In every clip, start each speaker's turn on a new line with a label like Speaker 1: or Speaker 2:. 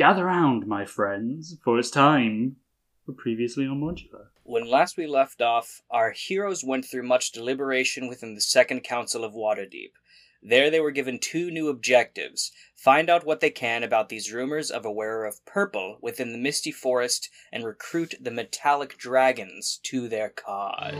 Speaker 1: Gather round, my friends, for it's time for Previously on Modular.
Speaker 2: When last we left off, our heroes went through much deliberation within the Second Council of Waterdeep. There they were given two new objectives find out what they can about these rumors of a wearer of purple within the Misty Forest and recruit the metallic dragons to their cause.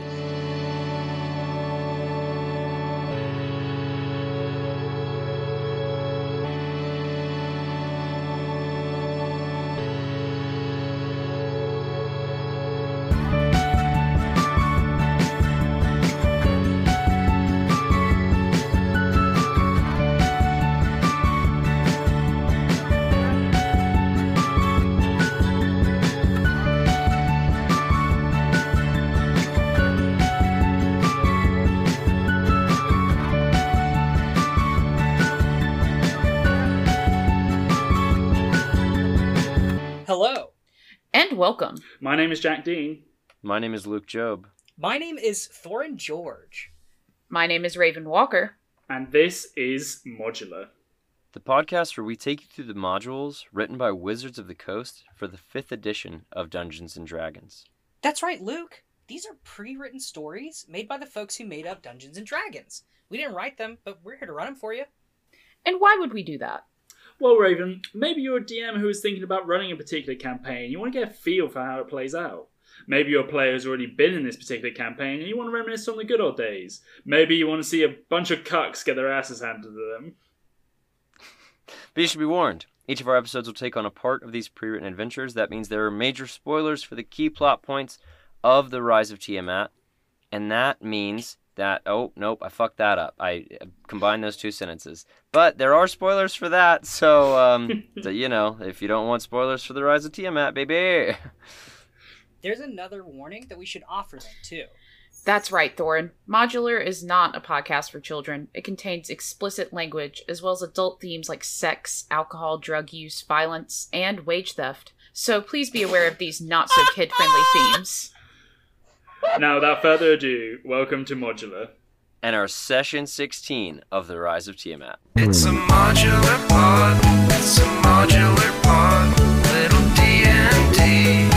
Speaker 1: My name is Jack Dean.
Speaker 3: My name is Luke Job.
Speaker 2: my name is Thorin George.
Speaker 4: My name is Raven Walker.
Speaker 1: And this is Modular.
Speaker 3: The podcast where we take you through the modules written by Wizards of the Coast for the fifth edition of Dungeons and Dragons.
Speaker 2: That's right, Luke. These are pre written stories made by the folks who made up Dungeons and Dragons. We didn't write them, but we're here to run them for you.
Speaker 4: And why would we do that?
Speaker 1: Well, Raven, maybe you're a DM who is thinking about running a particular campaign. You want to get a feel for how it plays out. Maybe your player has already been in this particular campaign and you want to reminisce on the good old days. Maybe you want to see a bunch of cucks get their asses handed to them.
Speaker 3: But you should be warned. Each of our episodes will take on a part of these pre-written adventures. That means there are major spoilers for the key plot points of the Rise of Tiamat, and that means that oh nope, I fucked that up. I uh, combined those two sentences. But there are spoilers for that, so um, so, you know, if you don't want spoilers for the Rise of Tiamat, baby.
Speaker 2: There's another warning that we should offer them, too.
Speaker 4: That's right, Thorin. Modular is not a podcast for children. It contains explicit language, as well as adult themes like sex, alcohol, drug use, violence, and wage theft. So please be aware of these not so kid friendly themes.
Speaker 1: Now, without further ado, welcome to Modular.
Speaker 3: and our session 16 of the Rise of Tiamat.
Speaker 5: It's a modular pod. It's a modular pod. Little D&D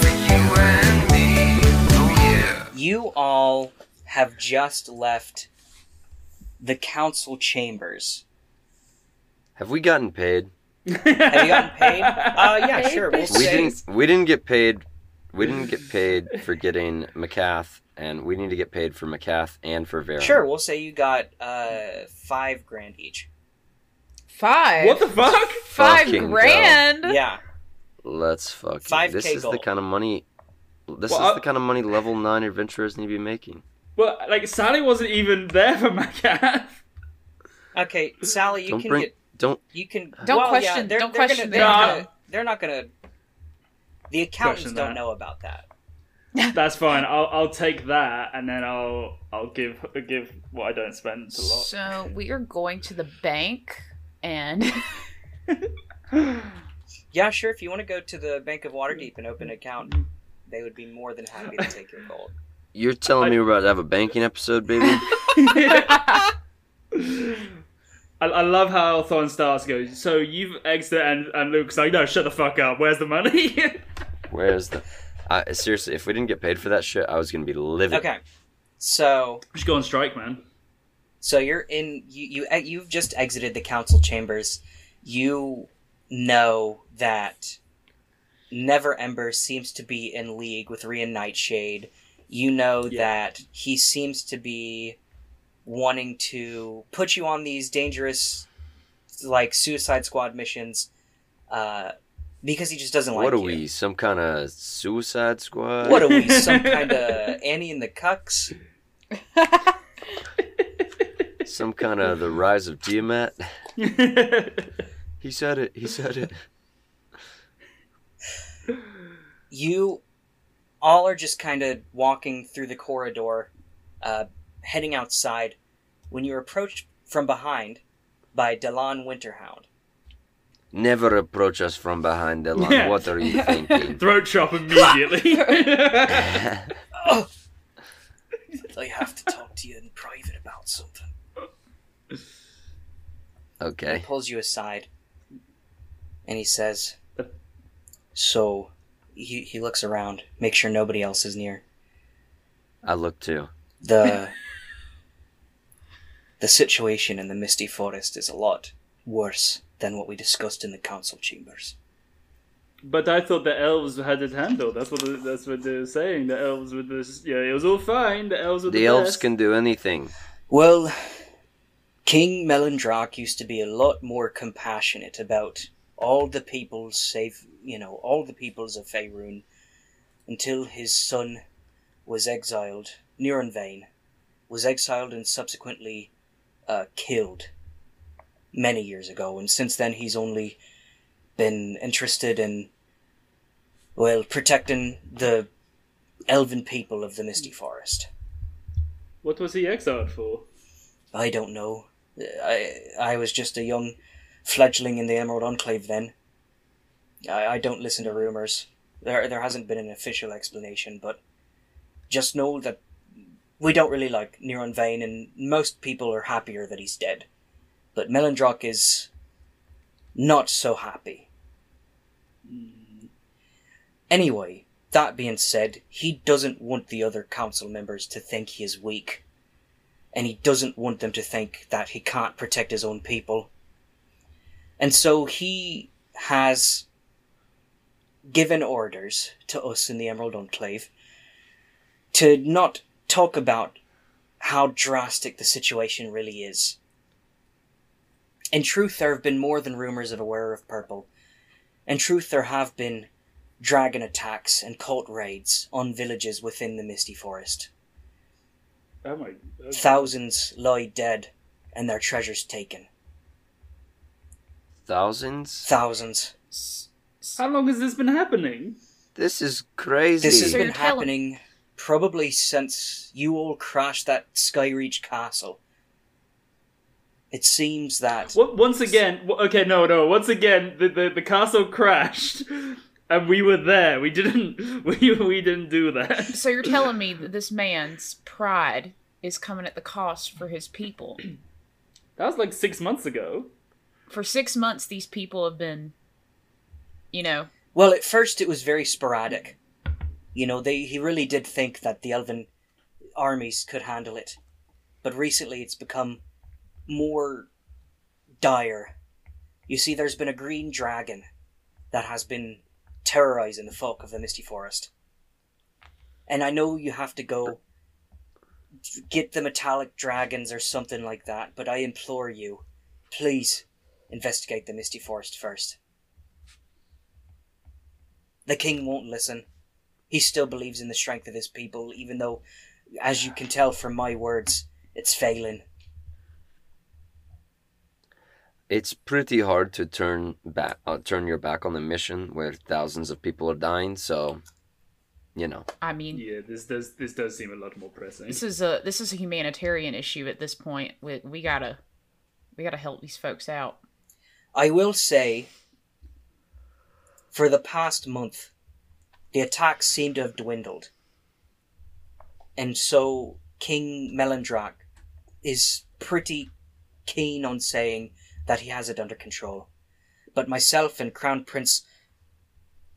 Speaker 5: for you and me. Oh yeah.
Speaker 2: You all have just left the council chambers.
Speaker 3: Have we gotten paid?
Speaker 2: Have you gotten paid? Uh, yeah,
Speaker 4: Paid,
Speaker 2: sure. We'll.
Speaker 3: We
Speaker 2: say.
Speaker 3: didn't. We didn't get paid. We didn't get paid for getting McCath, and we need to get paid for McCath and for Vera.
Speaker 2: Sure, we'll say you got uh, five grand each.
Speaker 4: Five.
Speaker 1: What the fuck?
Speaker 4: Five
Speaker 3: Fucking
Speaker 4: grand?
Speaker 2: Yeah.
Speaker 3: Let's fuck.
Speaker 2: Five
Speaker 3: This
Speaker 2: K
Speaker 3: is the kind of money. This
Speaker 1: Well,
Speaker 3: is
Speaker 1: I-
Speaker 3: the kind of money level nine adventurers need to be making.
Speaker 1: Well, like, Sally wasn't even there for my cat.
Speaker 2: Okay, Sally, you
Speaker 3: Don't
Speaker 2: can
Speaker 3: bring-
Speaker 2: get.
Speaker 3: Don't.
Speaker 2: You can.
Speaker 4: Don't
Speaker 2: well, yeah,
Speaker 4: question-
Speaker 2: they're,
Speaker 4: don't
Speaker 2: they're
Speaker 4: question
Speaker 2: Gonna, they're,
Speaker 1: that.
Speaker 2: not gonna, they're not gonna. The accountants don't
Speaker 1: that.
Speaker 2: know about that.
Speaker 1: That's fine. I'll I'll take that, and then I'll I'll give give what I don't spend a lot.
Speaker 4: So we are going to the bank and
Speaker 2: Yeah, sure. If you want to go to the Bank of Waterdeep and open an account, they would be more than happy to take your gold.
Speaker 3: You're telling me we're about to have a banking episode, baby?
Speaker 1: I, I love how Thorn starts goes. So you've exited, and and Luke's like, no, shut the fuck up. Where's the money?
Speaker 3: Where's the? I seriously, if we didn't get paid for that shit, I was gonna be livid.
Speaker 2: Okay, so
Speaker 1: Just go on strike, man.
Speaker 2: so you're in. You you eh, you've just exited the council chambers. You know that Neverember seems to be in league with Rian Nightshade. You know
Speaker 1: Yeah.
Speaker 2: that he seems to be wanting to put you on these dangerous, like Suicide Squad missions, uh, because he just doesn't like you.
Speaker 3: What are we? Some kind of Suicide Squad?
Speaker 2: What are we? Some kind of Annie and the Cucks?
Speaker 3: Some kind of the Rise of Tiamat? He said it. He said it.
Speaker 2: you all are just kind of walking through the corridor, uh, heading outside, when you're approached from behind by Delaan Winterhound.
Speaker 3: Never approach us from behind, Elon.
Speaker 1: Yeah.
Speaker 3: What are you thinking?
Speaker 1: Throat chop immediately.
Speaker 2: I have to talk to you in private about something.
Speaker 3: okay.
Speaker 2: He pulls you aside, and he says, So he, he looks around, make sure nobody else is near.
Speaker 3: I look too.
Speaker 2: The the situation in the Misty Forest is a lot worse than what we discussed in the council chambers.
Speaker 1: But I thought the elves had it handled. That's what that's what they're saying. The elves with this, yeah, it was all fine. The elves were the,
Speaker 3: The elves
Speaker 1: best.
Speaker 3: can do anything.
Speaker 2: Well, King Melandrach used to be a lot more compassionate about all the peoples, save, you know, all the peoples of Faerun, until his son was exiled, Neronvain, was exiled and subsequently uh, killed many years ago. And since then, he's only been interested in, well, protecting the elven people of the Misty Forest.
Speaker 1: What was he exiled for?
Speaker 2: I don't know. I I was just a young fledgling in the Emerald Enclave then. I, I don't listen to rumors. There there hasn't been an official explanation, but just know that we don't really like Neronvain, and most people are happier that he's dead. But Melandrach is not so happy. Hmm. Anyway, that being said, he doesn't want the other council members to think he is weak and he doesn't want them to think that he can't protect his own people. And so he has given orders to us in the Emerald Enclave to not talk about how drastic the situation really is. In truth, there have been more than rumors of a wearer of purple. In truth, there have been dragon attacks and cult raids on villages within the Misty Forest.
Speaker 1: Oh my! okay.
Speaker 2: Thousands lie dead and their treasures taken.
Speaker 3: Thousands?
Speaker 2: Thousands.
Speaker 4: S- s-
Speaker 1: How long has this been happening?
Speaker 3: This is crazy.
Speaker 2: This has
Speaker 4: So
Speaker 2: been
Speaker 4: you're telling-
Speaker 2: happening probably since you all crashed that Skyreach castle. It seems that
Speaker 1: What, once again, okay, no, no. Once again, the, the the castle crashed, and we were there. We didn't. We we didn't do that.
Speaker 4: So you're telling me that this man's pride is coming at the cost for his people.
Speaker 1: That was like six months ago.
Speaker 4: For six months, these people have been, you know,
Speaker 2: well, at first it was very sporadic. You know, they he really did think that the elven armies could handle it. But recently it's become more dire. You see, there's been a green dragon that has been terrorizing the folk of the Misty Forest. And I know you have to go get the metallic dragons or something like that, but I implore you, please investigate the Misty Forest first. The king won't listen. He still believes in the strength of his people, even though, as you can tell from my words, it's failing.
Speaker 3: It's pretty hard to turn back, uh, turn your back on a mission where thousands of people are dying. So, you know,
Speaker 4: I mean,
Speaker 1: Yeah, this does this does seem a lot more pressing.
Speaker 4: this is a this is a humanitarian issue at this point. We we gotta we gotta help these folks out.
Speaker 2: I will say, for the past month, the attacks seem to have dwindled. And so King Melandrach is pretty keen on saying that he has it under control. But myself and Crown Prince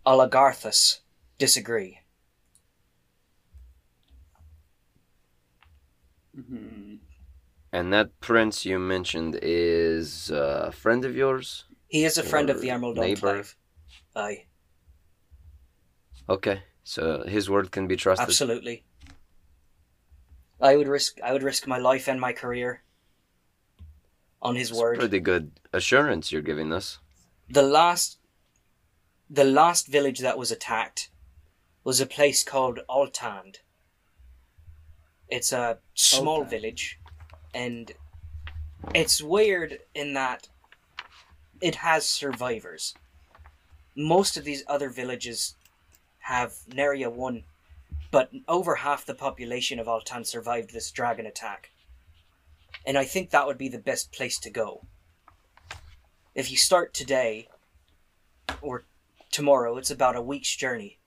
Speaker 2: Alagarthas disagree.
Speaker 1: Mhm.
Speaker 3: and that prince you mentioned is a friend of yours.
Speaker 2: He is a friend of the Emerald
Speaker 3: neighbor.
Speaker 2: Enclave. Aye,
Speaker 3: Okay, so his word can be trusted.
Speaker 2: absolutely. I would risk I would risk my life and my career on his
Speaker 3: It's
Speaker 2: word.
Speaker 3: pretty good assurance you're giving us.
Speaker 2: the last the last village that was attacked was a place called Altand. It's a small
Speaker 1: Altand.
Speaker 2: village and it's weird in that it has survivors. Most of these other villages have Neria 1, but over half the population of Altan survived this dragon attack. And I think that would be the best place to go. If you start today, or tomorrow, it's about a week's journey.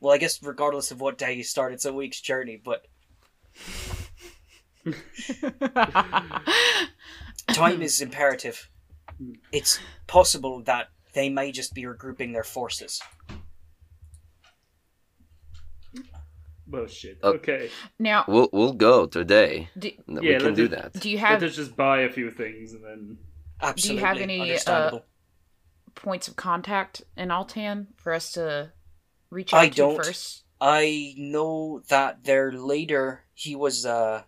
Speaker 2: Well, I guess regardless of what day you start, it's a week's journey, but time is imperative. It's possible that they may just be regrouping their forces.
Speaker 1: Bullshit.
Speaker 3: Uh,
Speaker 1: okay.
Speaker 4: Now,
Speaker 3: We'll we'll go today.
Speaker 4: do,
Speaker 3: No,
Speaker 1: Yeah,
Speaker 3: we can
Speaker 1: let's
Speaker 3: do
Speaker 1: do-
Speaker 3: that.
Speaker 4: do you have?
Speaker 1: Let
Speaker 4: have
Speaker 1: us just buy a few things and then.
Speaker 2: Absolutely Do you
Speaker 4: have any, uh, points of contact in Altan for us to reach out
Speaker 2: I
Speaker 4: to
Speaker 2: don't.
Speaker 4: first?
Speaker 2: I know that their leader, he was, uh.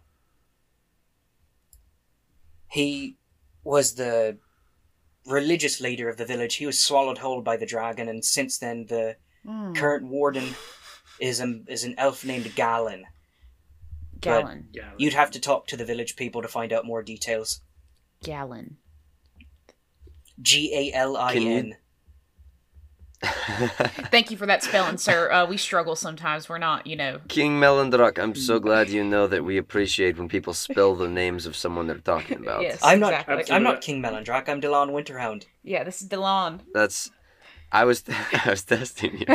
Speaker 2: He was the religious leader of the village. He was swallowed whole by the dragon, and since then, the
Speaker 4: Hmm,
Speaker 2: current warden is, a, is an elf named Galen.
Speaker 4: Gallon.
Speaker 1: Yeah.
Speaker 2: You'd have to talk to the village people to find out more details.
Speaker 4: Gallon.
Speaker 2: G A L I N.
Speaker 4: Thank you for that spelling, sir. Uh, we struggle sometimes. We're not, you know.
Speaker 3: King Melandrach, I'm so glad you know that we appreciate when people spell the names of someone they're talking about.
Speaker 4: Yes.
Speaker 2: I'm not.
Speaker 4: Exactly.
Speaker 2: I'm not King Melandrach. I'm Delaan Winterhound.
Speaker 4: Yeah, this is Delaan.
Speaker 3: That's. I was I was testing you.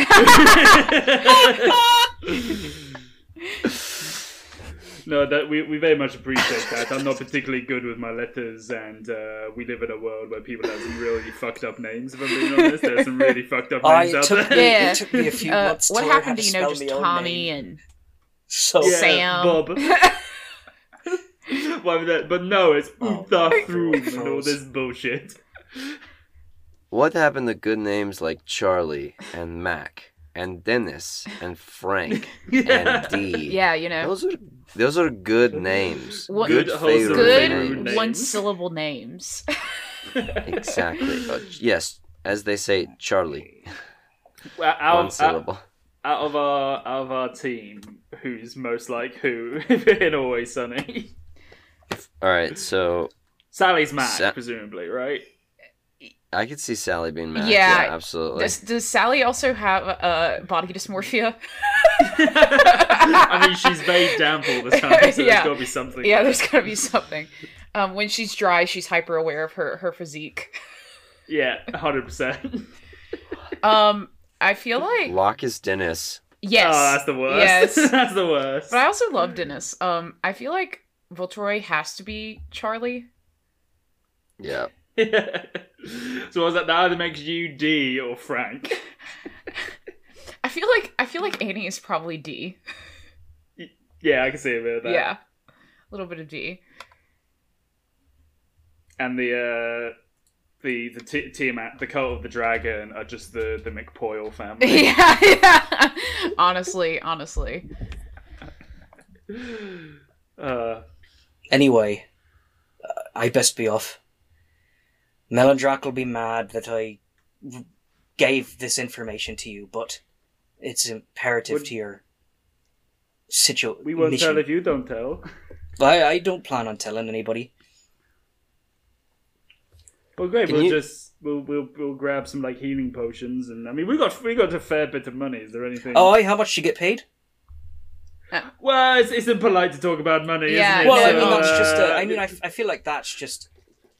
Speaker 1: No, that we, we very much appreciate that. I'm not particularly good with my letters, and uh, we live in a world where people have some really fucked up names. If I'm being honest, there's some really fucked up
Speaker 2: I
Speaker 1: names out
Speaker 2: took-
Speaker 1: there.
Speaker 4: Yeah.
Speaker 2: It took me a few
Speaker 4: Uh,
Speaker 2: months
Speaker 4: what
Speaker 2: to
Speaker 4: happened
Speaker 2: to
Speaker 4: to, you know,
Speaker 2: spell
Speaker 4: just Tommy and
Speaker 2: So
Speaker 1: Yeah,
Speaker 4: Sam?
Speaker 1: Bob. Why would that? But no, it's
Speaker 2: Oh,
Speaker 1: Utha
Speaker 2: my
Speaker 1: Throom and all this bullshit.
Speaker 3: What happened to good names like Charlie and Mac and Dennis and Frank and D?
Speaker 4: yeah, you know,
Speaker 3: Those are those are good names.
Speaker 4: What-
Speaker 3: good,
Speaker 1: Good,
Speaker 4: good
Speaker 3: names.
Speaker 4: one syllable names.
Speaker 3: Exactly. Uh, yes, as they say, Charlie.
Speaker 1: Well,
Speaker 3: One
Speaker 1: out, out,
Speaker 3: syllable.
Speaker 1: out of our out of our team, who's most like who in Always Sunny?
Speaker 3: All right, so
Speaker 1: Sally's Mac,
Speaker 3: Sa-
Speaker 1: presumably, right?
Speaker 3: I could see Sally being Mac.
Speaker 4: Yeah,
Speaker 3: Yeah, absolutely.
Speaker 4: Does, does Sally also have uh, body dysmorphia?
Speaker 1: I mean, she's very damp all the time, so
Speaker 4: Yeah.
Speaker 1: there's got to be something.
Speaker 4: Yeah, there's gotta be something. Um, when she's dry, she's hyper aware of her her physique.
Speaker 1: yeah, hundred percent.
Speaker 4: Um, I feel like
Speaker 3: Locke is Dennis.
Speaker 4: yes,
Speaker 1: Oh, that's the worst.
Speaker 4: Yes.
Speaker 1: that's the worst.
Speaker 4: but I also love Dennis. Um, I feel like Voltroy has to be Charlie.
Speaker 3: Yeah.
Speaker 1: so was that that either makes you D or Frank?
Speaker 4: I feel like I feel like Annie is probably D.
Speaker 1: Yeah, I can see a bit of that.
Speaker 4: Yeah, a little bit of D.
Speaker 1: And the uh, the the t- Tiamat, the cult of the dragon, are just the the McPoyle family.
Speaker 4: yeah, yeah. honestly, honestly.
Speaker 1: uh,
Speaker 2: anyway, uh, I best be off. Melandrach will be mad that I gave this information to you, but it's imperative
Speaker 1: Would-
Speaker 2: to your situation.
Speaker 1: we won't tell if you don't tell.
Speaker 2: I, I don't plan on telling anybody.
Speaker 1: Well, great.
Speaker 3: Can
Speaker 1: we'll
Speaker 3: you-
Speaker 1: just we'll, we'll we'll grab some like healing potions, and I mean we got we got a fair bit of money. Is there anything?
Speaker 2: Oh, aye, how much you get paid?
Speaker 1: well, it's, it's impolite to talk about money.
Speaker 4: Yeah,
Speaker 1: isn't it?
Speaker 2: Well, I mean, that's
Speaker 1: So,
Speaker 2: just. Uh,
Speaker 1: uh,
Speaker 2: I mean, I, f- I feel like that's just,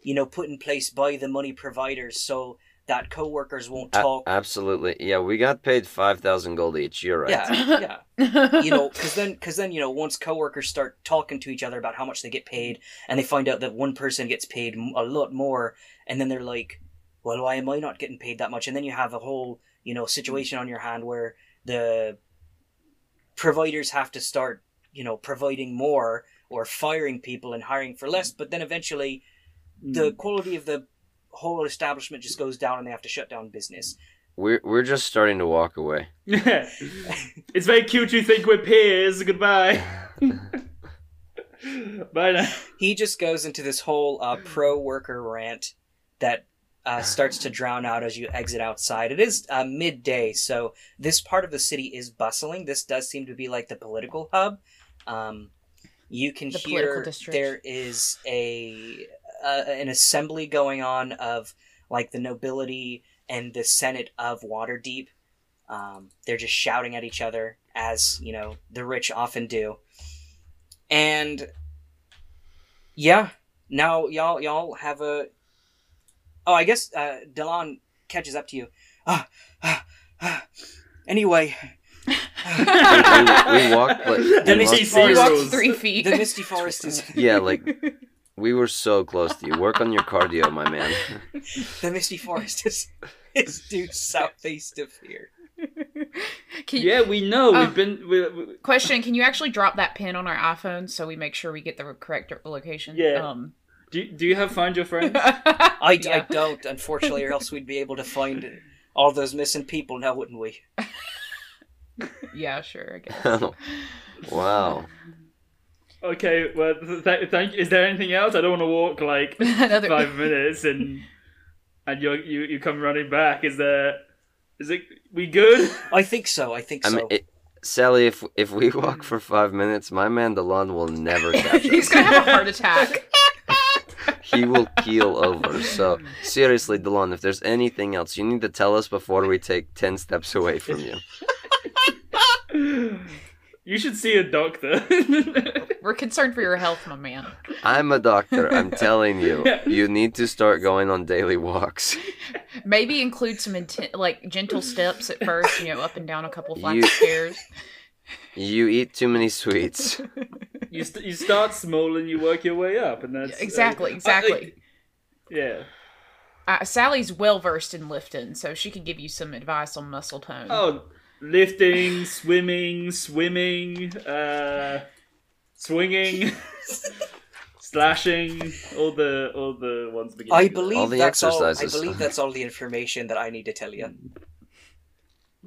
Speaker 2: you know, put in place by the money providers so that co-workers won't
Speaker 3: A-
Speaker 2: talk.
Speaker 3: absolutely. Yeah, we got paid 5,000 gold each. You're right.
Speaker 2: Yeah, yeah. you know, because then, because then, you know, once coworkers start talking to each other about how much they get paid, and they find out that one person gets paid a lot more, and then they're like, "Well, why am I not getting paid that much?" And then you have a whole, you know, situation on your hand where the providers have to start, you know, providing more or firing people and hiring for less. But then eventually, the quality of the whole establishment just goes down, and they have to shut down business.
Speaker 3: We're, we're just starting to walk away.
Speaker 1: it's very cute you think we're peers. Goodbye. Bye now.
Speaker 2: he just goes into this whole uh, pro worker rant that uh, starts to drown out as you exit outside. It is uh, midday, so this part of the city is bustling. This does seem to be like the political hub. Um, you can
Speaker 4: The
Speaker 2: hear there is a uh, an assembly going on of like the nobility and the senate of Waterdeep. Um, they're just shouting at each other as you know the rich often do, and yeah, now y'all y'all have a. Oh, I guess uh, Delaan catches up to you. Ah, ah, ah. Anyway,
Speaker 3: we, we, we walked like
Speaker 2: The
Speaker 3: we
Speaker 2: Misty Forest
Speaker 4: walked three feet.
Speaker 2: the Misty Forest is
Speaker 3: Yeah, like We were so close to you. Work on your cardio, my man.
Speaker 2: The Misty Forest is is due southeast of here.
Speaker 4: Can you-
Speaker 1: Yeah, we know.
Speaker 4: Oh.
Speaker 1: We've been. We, we,
Speaker 4: Question: Can you actually drop that pin on our iPhone so we make sure we get the correct location?
Speaker 1: Yeah.
Speaker 4: Um,
Speaker 1: do, do you have find your friends?
Speaker 2: I, I don't, unfortunately, or else we'd be able to find all those missing people now, wouldn't we?
Speaker 4: yeah, sure. I guess.
Speaker 3: wow.
Speaker 1: Okay. Well, th- th- thank. Is there anything else? I don't want to walk like
Speaker 4: Another
Speaker 1: five minutes and and you you you come running back. Is there? Is it? We good?
Speaker 2: I think so. I think
Speaker 3: I
Speaker 2: so.
Speaker 3: mean, it, Sally, if if we walk for five minutes, my man Delaan will never catch
Speaker 4: He's
Speaker 3: us.
Speaker 4: gonna have a heart attack.
Speaker 3: he will keel over. So seriously, Delaan, if there's anything else, you need to tell us before we take ten steps away from you.
Speaker 1: You should see a doctor.
Speaker 4: We're concerned for your health, my man.
Speaker 3: I'm a doctor. I'm telling you, you need to start going on daily walks.
Speaker 4: Maybe include some inten- like gentle steps at first. You know, up and down a couple flights
Speaker 3: You-
Speaker 4: of stairs.
Speaker 3: You eat too many sweets.
Speaker 1: you st- you start small and you work your way up, and that's uh,
Speaker 4: Exactly,
Speaker 1: I-
Speaker 4: exactly.
Speaker 1: yeah.
Speaker 4: Uh, Sally's well versed in lifting, so she could give you some advice on muscle tone.
Speaker 1: Oh, lifting, swimming, swimming, uh, swinging, slashing, all the all the ones beginning.
Speaker 2: I believe
Speaker 3: All the
Speaker 2: that's all. I believe that's all the information that I need to tell you.
Speaker 1: W-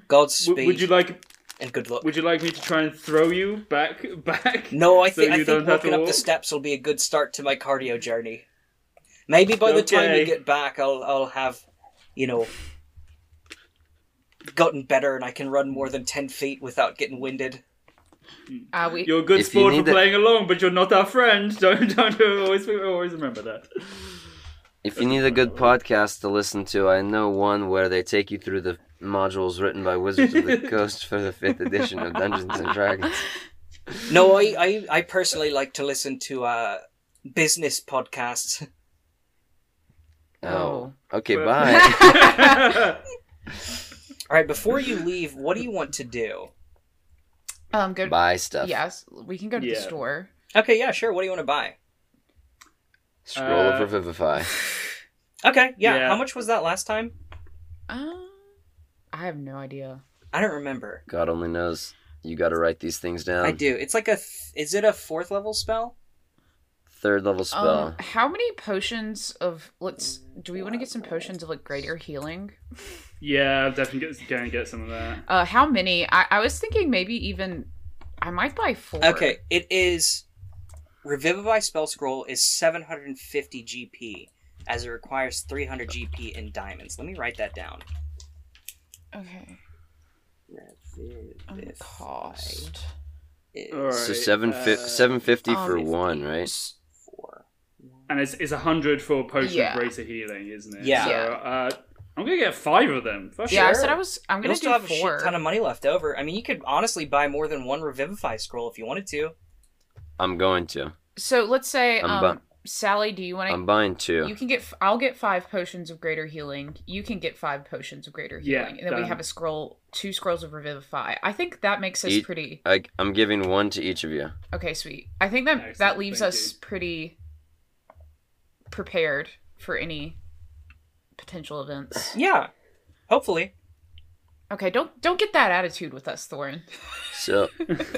Speaker 2: Godspeed
Speaker 1: would you like
Speaker 2: and good luck.
Speaker 1: Would you like me to try and throw you back back?
Speaker 2: No, I
Speaker 1: so
Speaker 2: think I
Speaker 1: you
Speaker 2: think
Speaker 1: don't have
Speaker 2: walking
Speaker 1: to
Speaker 2: up the
Speaker 1: walk?
Speaker 2: steps will be a good start to my cardio journey. Maybe by the time
Speaker 1: Okay.
Speaker 2: you get back, I'll I'll have, you know, gotten better and I can run more than ten feet without getting winded.
Speaker 4: Uh, we,
Speaker 1: You're a good
Speaker 3: If
Speaker 1: sport for
Speaker 3: need to-
Speaker 1: playing along, but you're not our friend. Don't don't always always remember that.
Speaker 3: If you need a good podcast to listen to, I know one where they take you through the modules written by Wizards of the Coast for the fifth edition of Dungeons and Dragons.
Speaker 2: No, I, I, I personally like to listen to uh, business podcasts.
Speaker 3: Oh. Okay,
Speaker 1: Well-
Speaker 3: bye.
Speaker 2: All right, before you leave, what do you want to do?
Speaker 4: um, go.
Speaker 3: Buy stuff.
Speaker 4: Yes, we can go to the store.
Speaker 2: Okay, yeah, sure. What do you want to buy?
Speaker 3: Scroll
Speaker 1: Uh,
Speaker 3: of Revivify.
Speaker 2: Okay, yeah.
Speaker 1: Yeah.
Speaker 2: How much was that last time?
Speaker 4: Uh, I have no idea.
Speaker 2: I don't remember.
Speaker 3: God only knows. You gotta write these things down.
Speaker 2: I do. It's like a. Th- is it a fourth level spell?
Speaker 3: Third level spell.
Speaker 4: Um, how many potions of let's? Do we want to get some potions of like greater healing?
Speaker 1: yeah, I'm definitely get- going to get some of that.
Speaker 4: Uh, how many? I, I was thinking maybe even I might buy four.
Speaker 2: Okay, it is. Revivify spell scroll is 750 GP, as it requires 300 GP in diamonds. Let me write that down.
Speaker 4: Okay. Um,
Speaker 2: Revivify
Speaker 4: cost.
Speaker 2: is
Speaker 1: All right.
Speaker 3: so seven
Speaker 1: uh,
Speaker 3: seven fifty for
Speaker 4: um,
Speaker 3: one, right?
Speaker 2: Four.
Speaker 1: And it's it's a hundred for potion
Speaker 4: Yeah.
Speaker 1: of greater healing, isn't it?
Speaker 2: Yeah.
Speaker 1: So, uh, I'm gonna get five of them. For sure.
Speaker 4: Yeah, I
Speaker 1: sure.
Speaker 4: said I was. I'm
Speaker 2: You
Speaker 4: gonna
Speaker 2: still
Speaker 4: do
Speaker 2: have a
Speaker 4: four.
Speaker 2: shit ton of money left over. I mean, you could honestly buy more than one Revivify scroll if you wanted to.
Speaker 3: I'm going to.
Speaker 4: So let's say,
Speaker 3: I'm
Speaker 4: um,
Speaker 3: bu-
Speaker 4: Sally, do you want to?
Speaker 3: I'm buying two.
Speaker 4: You can get. f- I'll get five potions of greater healing. You can get five potions of greater
Speaker 1: Yeah,
Speaker 4: healing, and then we
Speaker 1: done.
Speaker 4: have a scroll, two scrolls of revivify. I think that makes us
Speaker 3: Eat-
Speaker 4: pretty.
Speaker 3: I, I'm giving one to each of you.
Speaker 4: Okay, sweet. I think that that leaves
Speaker 1: thank
Speaker 4: us
Speaker 1: you.
Speaker 4: pretty prepared for any potential events.
Speaker 2: Yeah, hopefully.
Speaker 4: Okay, don't don't get that attitude with us, Thorin.
Speaker 3: So,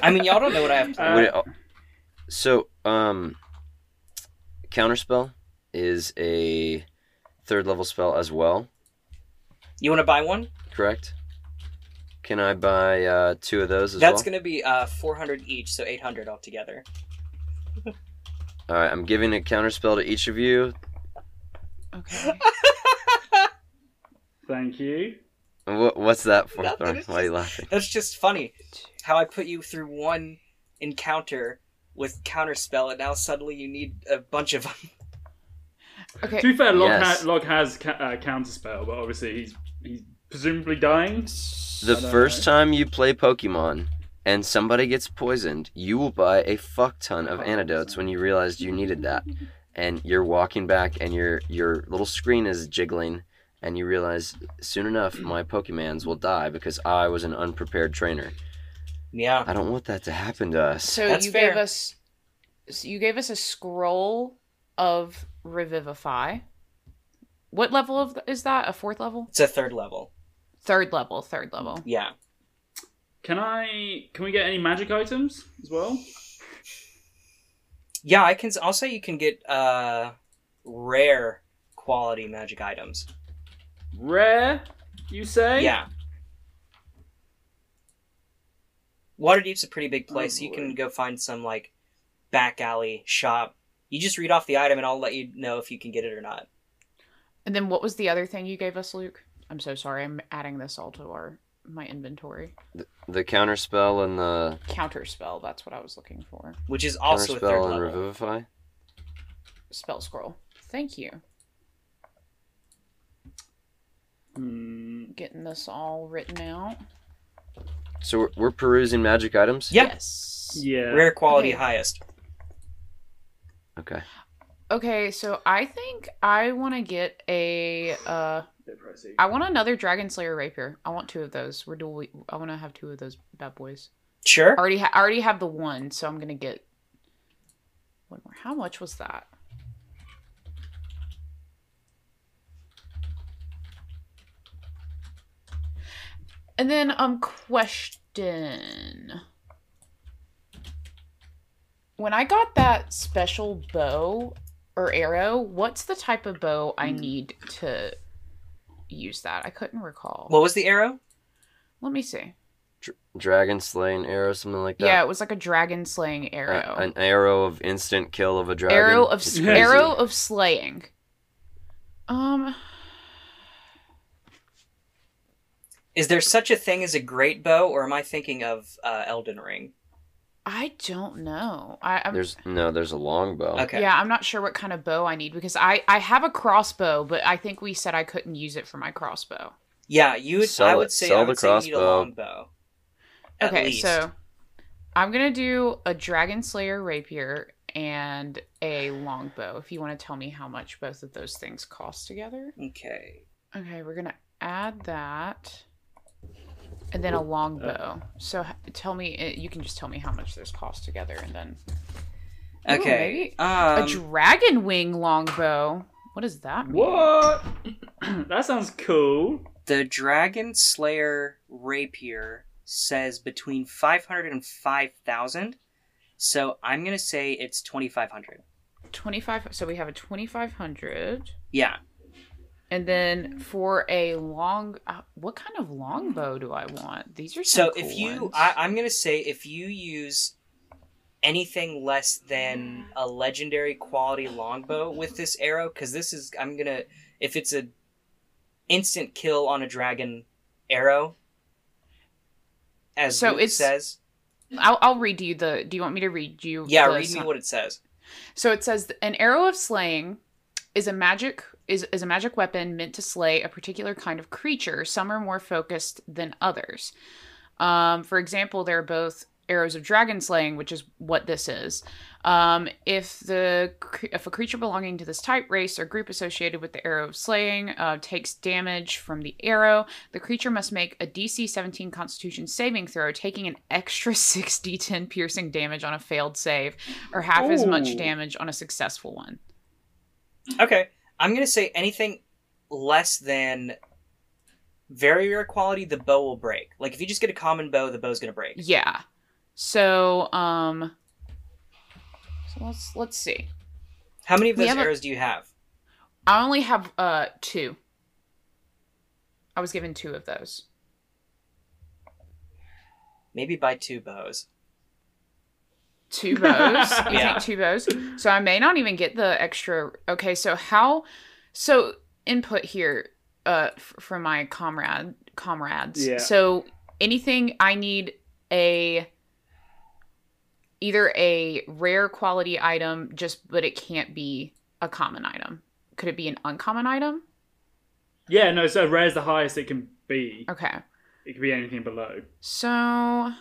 Speaker 2: I mean, y'all don't know what I have.
Speaker 1: Uh,
Speaker 3: Wait, oh, so um, counterspell is a third level spell as well,
Speaker 2: You want to buy one?
Speaker 3: correct? Can I buy uh, two of those as
Speaker 2: That's
Speaker 3: well?
Speaker 2: going to be uh, 400 each, so 800 altogether.
Speaker 3: All right, I'm giving a counterspell to each of you.
Speaker 4: Okay.
Speaker 1: Thank you.
Speaker 3: What, what's that for?
Speaker 2: Nothing,
Speaker 3: Thorn?
Speaker 2: it's
Speaker 3: Why are you laughing?
Speaker 2: That's just funny. How I put you through one encounter with counterspell, and now suddenly you need a bunch of them.
Speaker 4: Okay.
Speaker 1: To be fair, Log,
Speaker 3: Yes.
Speaker 1: ha- Log has ca- uh, counterspell, but obviously he's he's presumably dying.
Speaker 3: The first
Speaker 1: know.
Speaker 3: time you play Pokemon and somebody gets poisoned, you will buy a fuck ton of antidotes when you realized you needed that. And you're walking back and your your little screen is jiggling and you realize soon enough my Pokemons will die because I was an unprepared trainer.
Speaker 2: Yeah.
Speaker 3: I don't want that to happen to us.
Speaker 4: So
Speaker 2: That's
Speaker 4: you
Speaker 2: fair.
Speaker 4: gave us, so you gave us a scroll of Revivify. What level of is that? A fourth level?
Speaker 2: It's a third level.
Speaker 4: Third level. Third level.
Speaker 2: Yeah.
Speaker 1: Can I? Can we get any magic items as well?
Speaker 2: Yeah, I can. I'll say you can get uh, rare quality magic items.
Speaker 1: Rare, you say?
Speaker 2: Yeah. Waterdeep's a pretty big place.
Speaker 1: Oh,
Speaker 2: you can go find some like back alley shop. You just read off the item, and I'll let you know if you can get it or not.
Speaker 4: And then what was the other thing you gave us, Luke? I'm so sorry. I'm adding this all to our my inventory.
Speaker 3: The counter spell and the
Speaker 4: Counter spell. That's what I was looking for.
Speaker 2: Which is
Speaker 3: counter
Speaker 2: also a third
Speaker 3: spell and
Speaker 2: level.
Speaker 3: revivify.
Speaker 4: Spell scroll. Thank you.
Speaker 1: Hmm.
Speaker 4: Getting this all written out.
Speaker 3: So we're, we're perusing magic items.
Speaker 2: Yeah.
Speaker 4: Yes.
Speaker 1: Yeah.
Speaker 2: Rare quality
Speaker 4: Okay.
Speaker 2: highest.
Speaker 3: Okay.
Speaker 4: Okay, so I think I want to get a uh
Speaker 1: Bit pricey.
Speaker 4: I want another Dragon Slayer rapier. I want two of those. We're dual I want to have two of those bad boys.
Speaker 2: Sure.
Speaker 4: I already ha- I already have the one, so I'm going to get one more. How much was that? And then um question. When I got that special bow or arrow, what's the type of bow I need to use that? I couldn't recall.
Speaker 2: What was the arrow?
Speaker 4: Let me see.
Speaker 3: Dr- dragon slaying arrow, something like that.
Speaker 4: Yeah, it was like a dragon slaying
Speaker 3: A-
Speaker 4: arrow.
Speaker 3: an arrow of instant kill of a dragon.
Speaker 4: arrow of s- arrow of slaying. Um,
Speaker 2: Is there such a thing as a great bow, or am I thinking of uh, Elden Ring?
Speaker 4: I don't know. I, I'm,
Speaker 3: There's no, there's a longbow.
Speaker 2: Okay.
Speaker 4: yeah, I'm not sure what kind of bow I need because I I have a crossbow, but I think we said I couldn't use it for my crossbow.
Speaker 2: Yeah, you would.
Speaker 3: Sell
Speaker 2: I
Speaker 3: it.
Speaker 2: would say
Speaker 3: Sell
Speaker 2: I
Speaker 3: the
Speaker 2: would say you need a longbow.
Speaker 4: Okay,
Speaker 2: least.
Speaker 4: so I'm gonna do a dragon slayer rapier and a longbow. If you want to tell me how much both of those things cost together.
Speaker 2: Okay.
Speaker 4: Okay, we're gonna add that, and then a longbow. So tell me, uh, you can just tell me how much those cost together, and then
Speaker 2: Okay.
Speaker 4: maybe
Speaker 2: um,
Speaker 4: a dragon wing longbow. What does that mean?
Speaker 1: What? that sounds cool.
Speaker 2: the Dragon Slayer rapier says between five hundred and five thousand. So I'm gonna say it's twenty five hundred.
Speaker 4: Twenty five. So we have a twenty five hundred,
Speaker 2: Yeah.
Speaker 4: And then for a long, uh, what kind of longbow do I want? These are
Speaker 2: So
Speaker 4: some
Speaker 2: if you,
Speaker 4: ones.
Speaker 2: I, I'm gonna say if you use anything less than a legendary quality longbow with this arrow, because this is, I'm gonna, if it's a instant kill on a dragon arrow, as
Speaker 4: So
Speaker 2: Luke
Speaker 4: it's-
Speaker 2: says,
Speaker 4: I'll, I'll read you the. Do you want me to read you?
Speaker 2: yeah, read me what it says.
Speaker 4: So it says an arrow of slaying is a magic is, is a magic weapon meant to slay a particular kind of creature. Some are more focused than others. Um, for example, there are both arrows of dragon slaying, which is what this is. Um, if the if a creature belonging to this type, race, or group associated with the arrow of slaying uh, takes damage from the arrow, the creature must make a DC 17 Constitution saving throw, taking an extra 6d10 piercing damage on a failed save, or half as much damage on a successful one.
Speaker 2: Okay, I'm gonna say anything less than very rare quality, the bow will break. Like if you just get a common bow, the bow's gonna break.
Speaker 4: Yeah. So, um, so let's let's see.
Speaker 2: How many of those
Speaker 4: have a-
Speaker 2: arrows do you have?
Speaker 4: I only have uh two. I was given two of those.
Speaker 2: Maybe buy two bows.
Speaker 4: Two bows. you
Speaker 2: Yeah.
Speaker 4: think two bows? So I may not even get the extra. Okay, so how? So input here, uh, f- from my comrade comrades.
Speaker 1: Yeah.
Speaker 4: So anything I need a either a rare quality item, just but it can't be a common item. Could it be an uncommon item?
Speaker 1: Yeah, no. So rare is the highest it can be.
Speaker 4: Okay.
Speaker 1: It could be anything below.
Speaker 4: So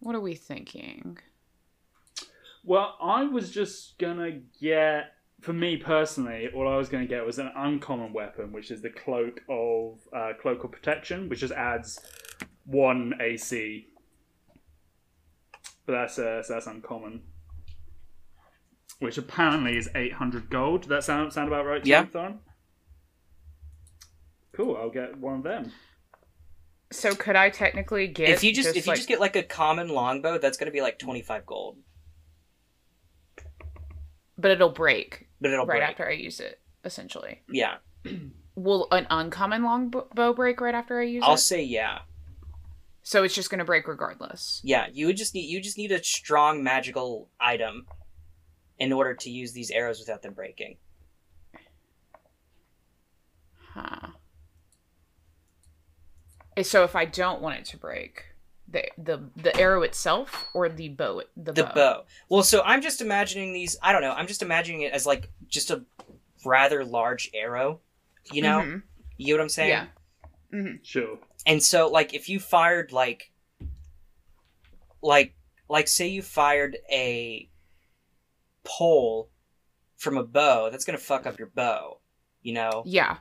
Speaker 4: what are we thinking?
Speaker 1: Well, I was just gonna get. For me personally, all I was going to get was an uncommon weapon, which is the cloak of uh, cloak of protection, which just adds one AC. But that's uh, so that's uncommon. which apparently is 800 gold. Does that sound sound about right? to
Speaker 2: Yeah.
Speaker 1: you, Thorn? Cool. I'll get one of them.
Speaker 4: So could I technically get
Speaker 2: if you just, if you
Speaker 4: like,
Speaker 2: just get like a common longbow, that's gonna be like twenty five gold,
Speaker 4: but it'll break
Speaker 2: but it'll
Speaker 4: right
Speaker 2: break.
Speaker 4: after I use it, essentially.
Speaker 2: Yeah,
Speaker 4: Will an uncommon longbow break right after I use it?
Speaker 2: I'll say yeah,
Speaker 4: So it's just gonna break regardless.
Speaker 2: yeah. You would just need you just need a strong magical item in order to use these arrows without them breaking.
Speaker 4: Huh. So if I don't want it to break, the the the arrow itself or the bow the,
Speaker 2: The
Speaker 4: bow.
Speaker 2: bow. Well, so I'm just imagining these. I don't know. I'm just imagining it as like just a rather large arrow. You know,
Speaker 4: Mhm.
Speaker 2: you know what I'm saying?
Speaker 4: Yeah. Mm-hmm.
Speaker 1: Sure.
Speaker 2: And so, like, if you fired like, like, like, say you fired a pole from a bow, that's gonna fuck up your bow. You know,
Speaker 4: Yeah.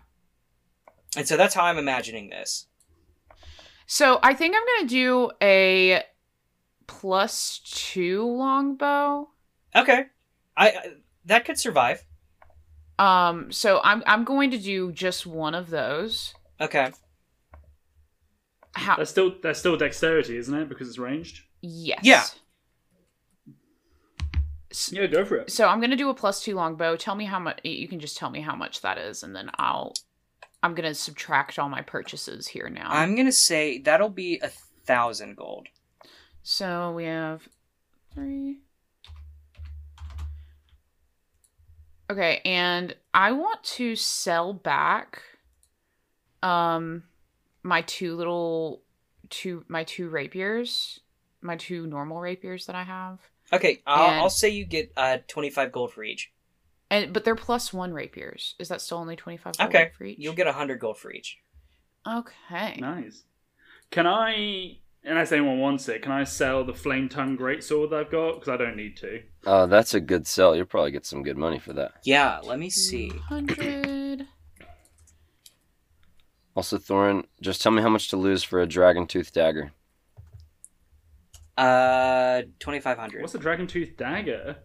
Speaker 2: and so that's how I'm imagining this.
Speaker 4: So I think I'm gonna do a plus two longbow.
Speaker 2: Okay, I, I that could survive.
Speaker 4: Um, so I'm I'm going to do just one of those.
Speaker 2: Okay,
Speaker 4: How?
Speaker 1: That's still that's still dexterity, isn't it? Because it's ranged.
Speaker 4: Yes.
Speaker 2: Yeah.
Speaker 4: S-
Speaker 1: Yeah, go for it.
Speaker 4: So I'm gonna do a plus two longbow. Tell me how much. You can just tell me how much that is, and then I'll. I'm gonna subtract all my purchases here now.
Speaker 2: I'm gonna say that'll be a thousand gold.
Speaker 4: So we have three. Okay, and I want to sell back um my two little two my two rapiers, my two normal rapiers that I have.
Speaker 2: Okay, I'll,
Speaker 4: And-
Speaker 2: I'll say you get uh twenty five gold for each.
Speaker 4: And but they're plus 1 rapiers. Is that still only 25 gold
Speaker 2: Okay,
Speaker 4: for each?
Speaker 2: you'll get a hundred gold for each.
Speaker 4: Okay.
Speaker 1: Nice. Can I? Unless anyone wants it, can I sell the flame tongue greatsword that I've got? Because I don't need to.
Speaker 3: Oh, that's a good sell. You'll probably get some good money for that.
Speaker 2: Yeah, let me see.
Speaker 4: 100
Speaker 3: Also, Thorin, just tell me how much to lose for a dragon tooth dagger.
Speaker 2: Uh, twenty five hundred.
Speaker 1: What's a dragon tooth dagger?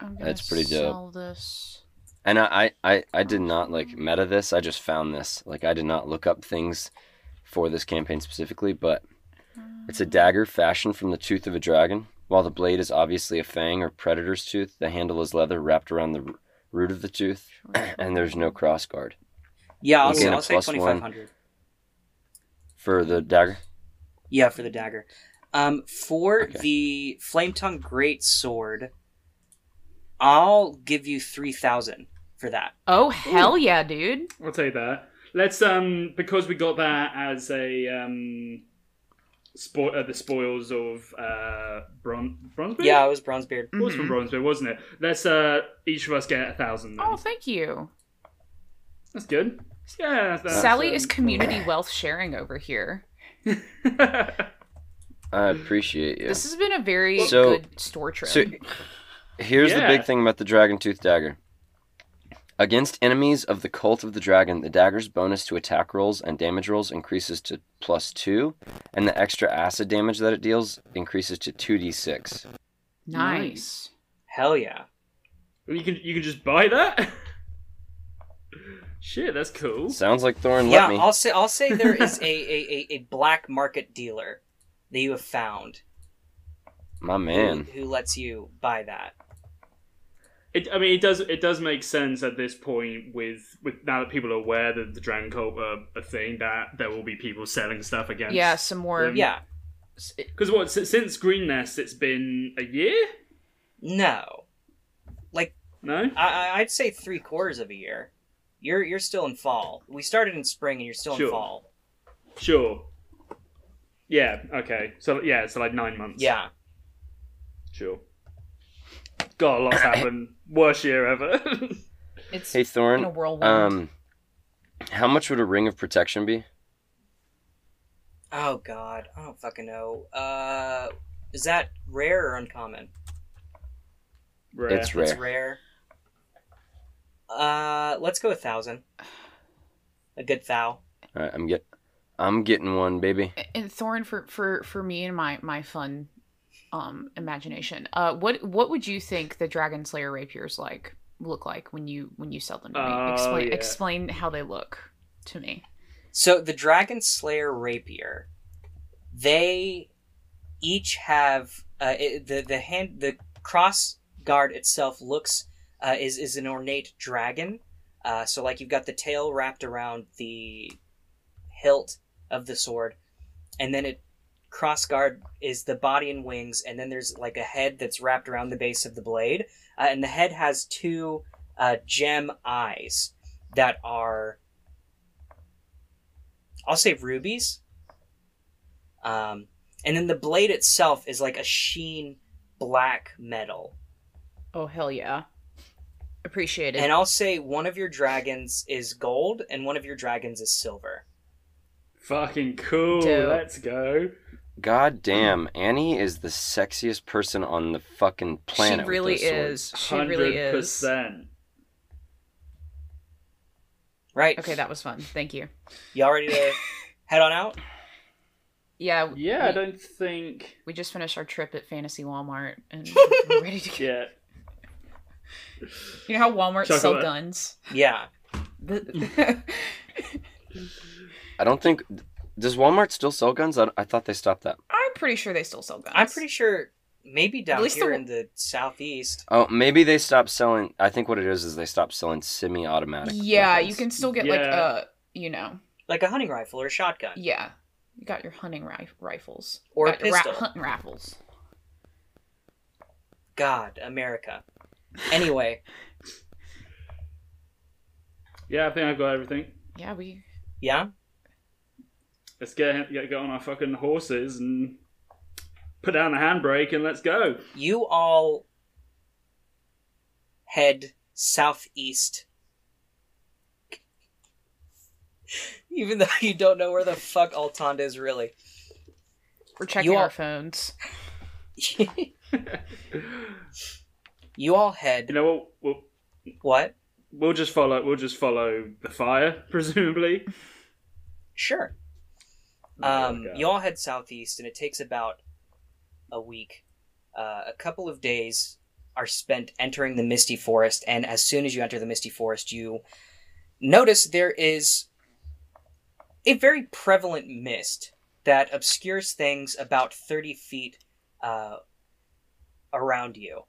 Speaker 4: I'm
Speaker 3: That's pretty dope.
Speaker 4: this.
Speaker 3: And I, I, I, I did not like meta this. I just found this. Like I did not look up things for this campaign specifically, but it's a dagger fashioned from the tooth of a dragon. While the blade is obviously a fang or predator's tooth, the handle is leather wrapped around the root of the tooth, and there's no cross guard
Speaker 2: Yeah, I'll,
Speaker 3: You
Speaker 2: say,
Speaker 3: gain a
Speaker 2: I'll say
Speaker 3: plus
Speaker 2: twenty
Speaker 3: one.
Speaker 2: five hundred.
Speaker 3: for the dagger.
Speaker 2: Yeah, for the dagger. Um, for
Speaker 3: Okay.
Speaker 2: the flame tongue great sword, I'll give you three thousand for that.
Speaker 4: Oh hell yeah, dude!
Speaker 1: I'll take that. Let's um because we got that as a um spo- uh, the spoils of uh bron Bronzebeard.
Speaker 2: Yeah, it was Bronzebeard.
Speaker 1: it was from
Speaker 4: Mhm.
Speaker 1: Bronzebeard, wasn't it? Let's uh each of us get a thousand. Then.
Speaker 4: Oh, thank you.
Speaker 1: That's good. Yeah, that's,
Speaker 4: Sally
Speaker 1: um,
Speaker 4: is community wealth sharing over here.
Speaker 3: I appreciate you.
Speaker 4: This has been a very
Speaker 3: So-
Speaker 4: good store trip.
Speaker 3: So here's the big thing about the dragon tooth dagger. Against enemies of the cult of the dragon, the dagger's bonus to attack rolls and damage rolls increases to plus two, and the extra acid damage that it deals increases to two d six.
Speaker 4: nice.
Speaker 2: Hell yeah.
Speaker 1: you can you can just buy that. Shit, that's cool.
Speaker 3: Sounds like Thorin
Speaker 2: yeah,
Speaker 3: let me.
Speaker 2: I'll say I'll say there is a, a, a, a black market dealer that you have found
Speaker 3: My
Speaker 2: who-
Speaker 3: man.
Speaker 2: who, lets you buy that.
Speaker 1: It, I mean, it does it does make sense at this point with with now that people are aware that the Dragon Cult are a thing that there will be people selling stuff against.
Speaker 4: Yeah, some more.
Speaker 1: Um,
Speaker 2: Yeah.
Speaker 1: Because what since Greenest, it's been a year.
Speaker 2: No.
Speaker 1: Like no.
Speaker 2: I, I- I'd say three quarters of a year. You're you're still in fall. We started in spring and you're still
Speaker 1: Sure.
Speaker 2: in fall.
Speaker 1: Sure. Yeah. Okay. So yeah, so like nine months.
Speaker 2: Yeah.
Speaker 1: Sure. God, a lot's happened. Worst year ever.
Speaker 4: It's
Speaker 3: Hey
Speaker 4: in a
Speaker 3: Thorin,
Speaker 4: whirlwind.
Speaker 3: um, how much would a ring of protection be?
Speaker 2: Oh god, I don't fucking know. Uh, is that rare or uncommon?
Speaker 1: Rare.
Speaker 3: It's rare.
Speaker 2: It's rare. Uh, let's go a thousand. A good thou.
Speaker 3: All right, I'm get, I'm getting one, baby.
Speaker 4: and Thorn for for for me and my my fun um imagination. Uh, what what would you think the Dragon Slayer rapiers like look like when you when you sell them to me?
Speaker 1: Oh,
Speaker 4: explain
Speaker 1: yeah.
Speaker 4: explain how they look to me.
Speaker 2: So the Dragon Slayer rapier, they each have uh, it, the the hand the cross guard itself looks uh, is is an ornate dragon. Uh, so like you've got the tail wrapped around the hilt of the sword, and then it cross guard is the body and wings, and then there's like a head that's wrapped around the base of the blade, uh, and the head has two uh, gem eyes that are I'll say rubies. Um, and then the blade itself is like a sheen black metal.
Speaker 4: Oh hell yeah, appreciate it.
Speaker 2: And I'll say one of your dragons is gold and one of your dragons is silver.
Speaker 1: Fucking cool.
Speaker 4: Dope.
Speaker 1: Let's go.
Speaker 3: God damn, Annie is the sexiest person on the fucking planet.
Speaker 4: she really
Speaker 3: with those swords.
Speaker 4: is. She really is.
Speaker 1: 100%.
Speaker 2: Right.
Speaker 4: Okay, that was fun. Thank you.
Speaker 2: Y'all ready to head on out?
Speaker 4: Yeah.
Speaker 1: Yeah, I don't think.
Speaker 4: we just finished our trip at Fantasy Walmart and we're ready to get.
Speaker 1: Yeah.
Speaker 4: You know how Walmart sell guns?
Speaker 2: Yeah.
Speaker 3: I don't think. Does Walmart still sell guns? I, I thought they stopped that.
Speaker 4: I'm pretty sure they still sell guns.
Speaker 2: I'm pretty sure maybe down
Speaker 4: least
Speaker 2: here
Speaker 4: the-
Speaker 2: in the southeast.
Speaker 3: Oh, maybe they stopped selling. I think what it is is they stopped selling semi-automatic.
Speaker 4: Yeah,
Speaker 3: weapons.
Speaker 4: you can still get like
Speaker 1: a
Speaker 4: uh, you know,
Speaker 2: Like a hunting rifle or a shotgun.
Speaker 4: yeah. You got your hunting ri- rifles
Speaker 2: Or a
Speaker 4: Got your ra-
Speaker 2: pistol.
Speaker 4: hunting rifles.
Speaker 2: God, America. Anyway,
Speaker 1: Yeah, I think I've got everything.
Speaker 4: Yeah, we.
Speaker 2: yeah?
Speaker 1: Let's get, get, get on our fucking horses and put down the handbrake and let's go.
Speaker 2: You all head southeast. Even though you don't know where the fuck Altonda is really.
Speaker 4: We're checking
Speaker 2: You all-
Speaker 4: our phones.
Speaker 2: you all head.
Speaker 1: You know what? We'll,
Speaker 2: What?
Speaker 1: we'll just follow. We'll just follow the fire, presumably.
Speaker 2: Sure.
Speaker 1: Oh,
Speaker 2: Um,
Speaker 1: God.
Speaker 2: you all head southeast, and it takes about a week. Uh, a couple of days are spent entering the Misty Forest, and as soon as you enter the Misty Forest, you notice there is a very prevalent mist that obscures things about 30 feet uh, around you.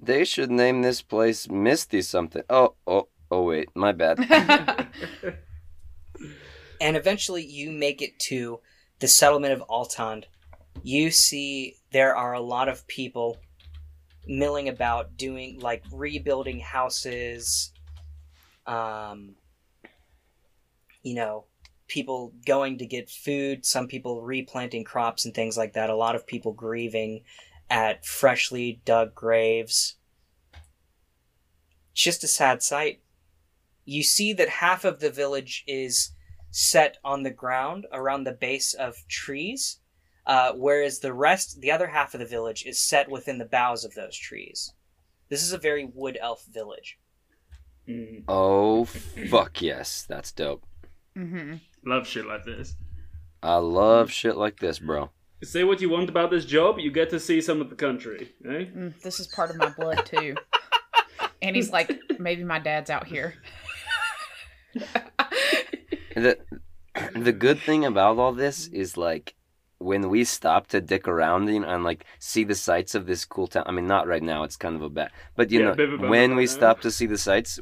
Speaker 3: They should name this place Misty something. Oh, oh, oh, wait, my bad.
Speaker 2: and eventually you make it to the settlement of Altand. You see there are a lot of people milling about doing like rebuilding houses um you know people going to get food some people replanting crops and things like that a lot of people grieving at freshly dug graves it's just a sad sight you see that half of the village is set on the ground around the base of trees, uh, whereas the rest, the other half of the village, is set within the boughs of those trees. This is a very wood elf village.
Speaker 1: Mm,
Speaker 3: oh, fuck yes, that's dope.
Speaker 4: Mm-hmm.
Speaker 1: love shit like this.
Speaker 3: I love shit like this, bro.
Speaker 1: Say what you want about this job, you get to see some of the country. Eh?
Speaker 4: Mm, this is part of my blood too. and he's like, maybe my dad's out here.
Speaker 3: The the good thing about all this is like when we stop to dick around you know, and like see the sights of this cool town. I mean, not right now; it's kind of a bad. But you
Speaker 1: Yeah, bit of
Speaker 3: know, when
Speaker 1: right
Speaker 3: we
Speaker 1: now.
Speaker 3: stop to see the sights,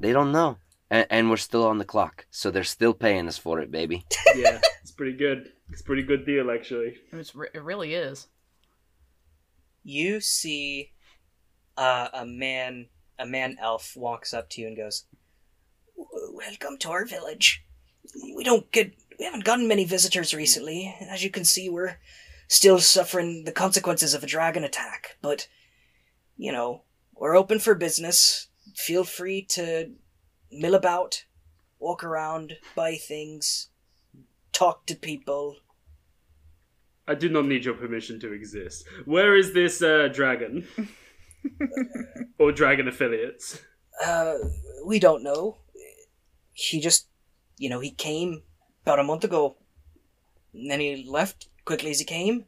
Speaker 3: they don't know, and, and we're still on the clock, so they're still paying us for it, baby.
Speaker 1: yeah, it's pretty good. It's a pretty good deal, actually.
Speaker 4: It's, re- it really is.
Speaker 2: You see uh, a man, a man elf walks up to you and goes, "Welcome to our village. We don't get, we haven't gotten many visitors recently. As you can see, we're still suffering the consequences of a dragon attack. But you know, we're open for business. Feel free to mill about, walk around, buy things, talk to people."
Speaker 1: I do not need your permission to exist. Where is this uh, dragon? or dragon affiliates?
Speaker 2: Uh, we don't know. He just, you know, he came about a month ago, and then he left quickly as he came.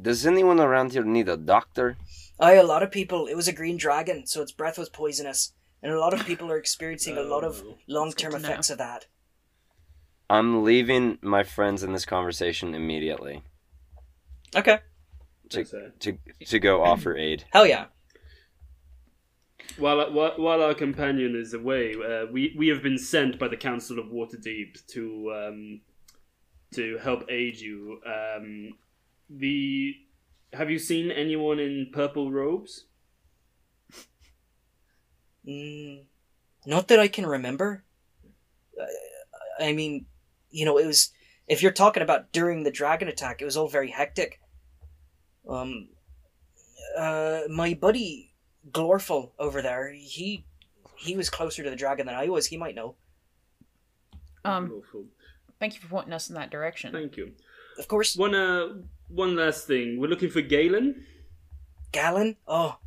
Speaker 3: does anyone around here need a doctor?
Speaker 2: Oh, Aye, a lot of people. It was a green dragon, so its breath was poisonous, and a lot of people are experiencing a lot of
Speaker 1: Oh,
Speaker 2: long-term
Speaker 4: good to know.
Speaker 2: effects of that.
Speaker 3: I'm leaving my friends in this conversation immediately
Speaker 2: Okay.
Speaker 3: to to to go offer aid.
Speaker 2: Hell yeah.
Speaker 1: While, while, while our companion is away, uh, we, we have been sent by the Council of Waterdeep to um, to help aid you. Um, the have you seen anyone in purple robes?
Speaker 2: Mm, not that I can remember. Uh, I mean, you know, it was. If you're talking about during the dragon attack, it was all very hectic. Um, uh, my buddy Glorful over there, he he was closer to the dragon than I was. He might know.
Speaker 4: Um,
Speaker 1: Awful.
Speaker 4: thank you for pointing us in that direction.
Speaker 1: Thank you.
Speaker 2: Of course,
Speaker 1: One uh, one last thing. We're looking for Galen.
Speaker 2: Galen. Oh,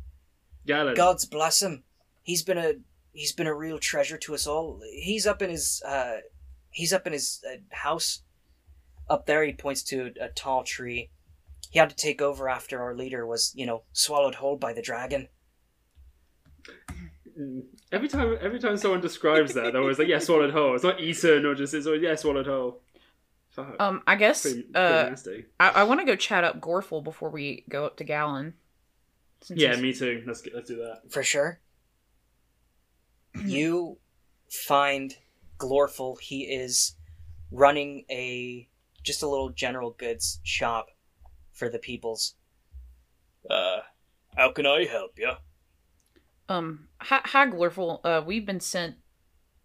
Speaker 1: Galen.
Speaker 2: God's bless him. He's been a he's been a real treasure to us all. He's up in his uh, he's up in his uh, house. Up there, he points to a, a tall tree. He had to take over after our leader was, you know, swallowed whole by the dragon.
Speaker 1: Mm. Every time, every time someone describes that, they're always like, "Yeah, swallowed whole." It's not eaten or just it's always yeah, swallowed whole. Fuck.
Speaker 4: Um, I guess
Speaker 1: pretty, pretty
Speaker 4: uh,
Speaker 1: nasty.
Speaker 4: I, I want to go chat up Glorful before we go up to Galen.
Speaker 1: Yeah,
Speaker 4: he's-
Speaker 1: me too. Let's get, let's do that.
Speaker 2: For sure. you find Glorful. He is running a just a little general goods shop for the peoples. Uh, how can I help you?
Speaker 4: Um, hi, hi Glorful. Uh, we've been sent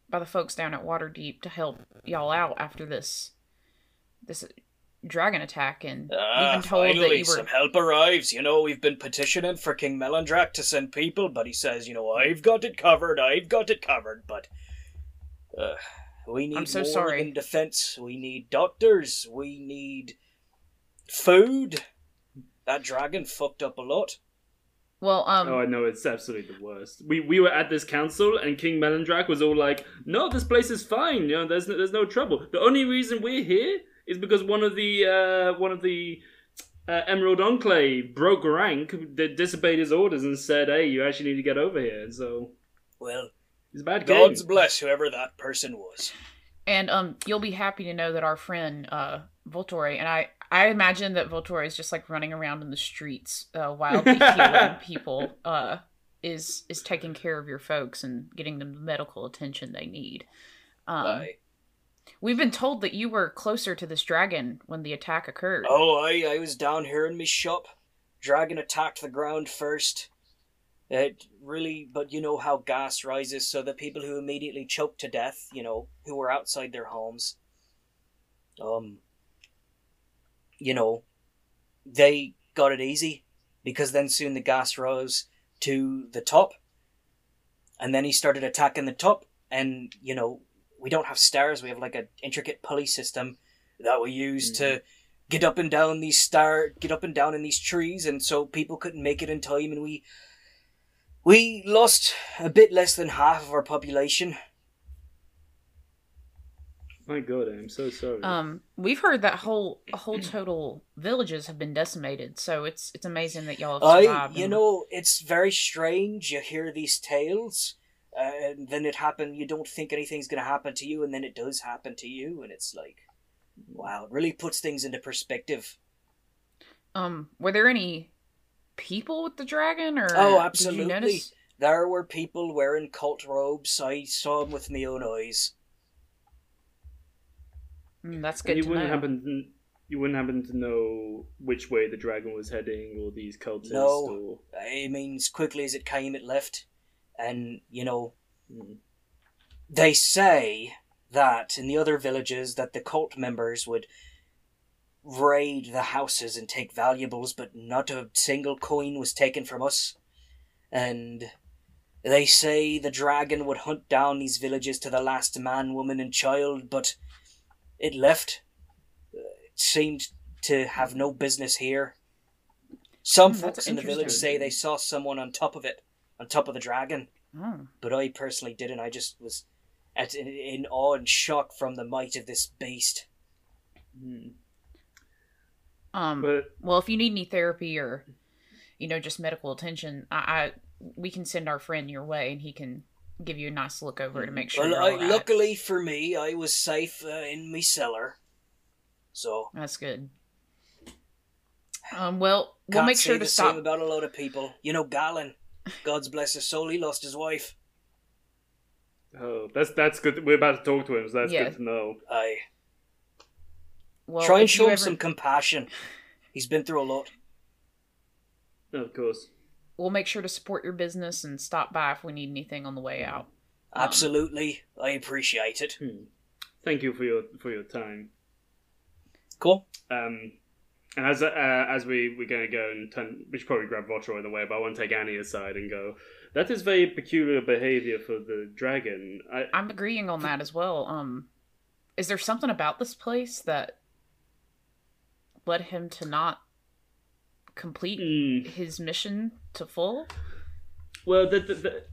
Speaker 4: by the folks down at Waterdeep to help y'all out after this this dragon attack, and we've
Speaker 2: Ah,
Speaker 4: been told
Speaker 2: finally,
Speaker 4: that you were.
Speaker 2: some help arrives. You know, we've been petitioning for King Melandrach to send people, but he says, you know, I've got it covered, I've got it covered, but uh, we need
Speaker 4: I'm so
Speaker 2: more
Speaker 4: sorry.
Speaker 2: than defense. We need doctors. We need food. That dragon fucked up a lot.
Speaker 4: Well, um,
Speaker 1: oh, I know it's absolutely the worst. We we were at this council, and King Melandrach was all like, "No, this place is fine. You know, there's no, there's no trouble. The only reason we're here is because one of the uh, one of the uh, Emerald Enclave broke rank, d- disobeyed his orders, and said, "Hey, you actually need to get over here." And so
Speaker 2: Well,
Speaker 1: it's a bad
Speaker 2: God's
Speaker 1: game.
Speaker 2: bless whoever that person was.
Speaker 4: and um, you'll be happy to know that our friend uh Voltore and I. I imagine that Voltore is just like running around in the streets, uh, wildly healing people. Uh, is is taking care of your folks and getting them the medical attention they need. Um. We've been told that you were closer to this dragon when the attack occurred.
Speaker 2: Oh, I, I was down here in my shop. Dragon attacked the ground first. It really, but you know how gas rises, so the people who immediately choked to death, you know, who were outside their homes, um, you know, they got it easy because then soon the gas rose to the top, and then he started attacking the top, and you know, we don't have stairs, we have like an intricate pulley system that we use to mm-hmm. get up and down these star get up and down in these trees. And so people couldn't make it in time. And we we lost a bit less than half of our population
Speaker 1: My God, I'm so sorry.
Speaker 4: Um, we've heard that whole whole total villages have been decimated, so it's it's amazing that y'all have
Speaker 2: i
Speaker 4: survived.
Speaker 2: you
Speaker 4: and-
Speaker 2: know it's very strange you hear these tales uh, and then it happen you don't think anything's going to happen to you and then it does happen to you and it's like wow it really puts things into perspective
Speaker 4: um, were there any people with the dragon, or
Speaker 2: Oh,
Speaker 4: Did
Speaker 2: absolutely.
Speaker 4: you notice?
Speaker 2: there were people wearing cult robes i saw them with my own eyes
Speaker 4: Mm, that's
Speaker 1: And
Speaker 4: good
Speaker 1: you
Speaker 4: to
Speaker 1: wouldn't
Speaker 4: know.
Speaker 1: happen to, you wouldn't happen to know which way the dragon was heading, or these cultists,
Speaker 2: No.
Speaker 1: or
Speaker 2: i mean as quickly as it came it left and you know
Speaker 1: Mm.
Speaker 2: they say that in the other villages that the cult members would raid the houses and take valuables but not a single coin was taken from us and they say the dragon would hunt down these villages to the last man woman and child but it left it seemed to have no business here some
Speaker 4: that's
Speaker 2: folks in the village say they saw someone on top of it on top of the dragon
Speaker 4: Oh.
Speaker 2: but I personally didn't. I just was at in, in awe and shock from the might of this beast.
Speaker 1: Hmm.
Speaker 4: Um,
Speaker 1: But
Speaker 4: well, if you need any therapy or, you know, just medical attention, I, I we can send our friend your way, and he can give you a nice look over to make sure
Speaker 6: well,
Speaker 4: you're
Speaker 6: I,
Speaker 4: all right.
Speaker 6: luckily for me, I was safe uh, in my cellar. So
Speaker 4: That's good. Um, well, we'll
Speaker 6: can't
Speaker 4: make sure to
Speaker 6: the
Speaker 4: stop.
Speaker 6: same about a lot of people. You know, Galen. God's bless his soul. He lost his wife.
Speaker 1: oh, that's that's good. We're about to talk to him, so that's
Speaker 4: Yeah.
Speaker 1: good to know.
Speaker 6: I
Speaker 4: well,
Speaker 6: try and show
Speaker 4: you
Speaker 6: him
Speaker 4: ever-
Speaker 6: some compassion. He's been through a lot.
Speaker 1: Of course.
Speaker 4: We'll make sure to support your business and stop by if we need anything on the way out. Um,
Speaker 6: Absolutely, I appreciate it.
Speaker 1: Hmm. Thank you for your for your time.
Speaker 6: Cool.
Speaker 1: Um, and as uh, as we we're going to go and turn, we should probably grab Votra on the way, but I want to take Annie aside and go. That is very peculiar behavior for the dragon. I,
Speaker 4: I'm agreeing on that as well. Um, is there something about this place that led him to not complete
Speaker 1: Hmm.
Speaker 4: his mission to full?
Speaker 1: Well, the, the, the,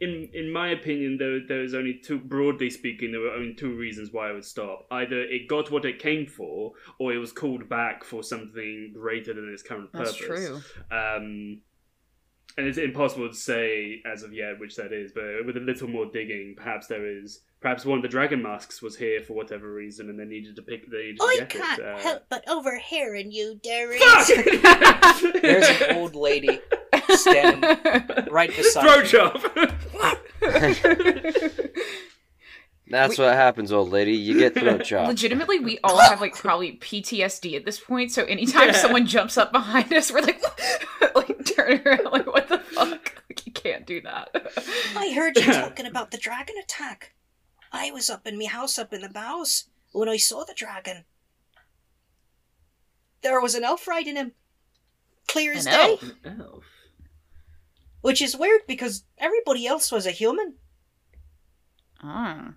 Speaker 1: in in my opinion, there there is only two. Broadly speaking, there were only two reasons why it would stop. Either it got what it came for, or it was called back for something greater than its current purpose.
Speaker 4: That's true.
Speaker 1: Um, and it's impossible to say as of yet which that is, but with a little more digging, perhaps there is. Perhaps one of the dragon masks was here for whatever reason, and they needed to pick. They needed to
Speaker 2: I
Speaker 1: get
Speaker 2: can't
Speaker 1: it. uh,
Speaker 2: help but overhearing you, Darius.
Speaker 1: Fuck!
Speaker 6: There's an old lady standing right beside
Speaker 1: Throat
Speaker 6: you.
Speaker 1: chop.
Speaker 3: That's what happens, old lady. You get throat chopped.
Speaker 4: Legitimately, we all have like probably PTSD at this point. So anytime
Speaker 1: Yeah.
Speaker 4: someone jumps up behind us, we're like, like turn around, like what the fuck? Like, you can't do that.
Speaker 2: I heard you talking about the dragon attack. I was up in me house up in the boughs when I saw the dragon. There was an elf riding him. Clear as
Speaker 4: An
Speaker 2: day.
Speaker 4: elf?
Speaker 1: Elf.
Speaker 2: Which is weird because everybody else was a human.
Speaker 4: Ah.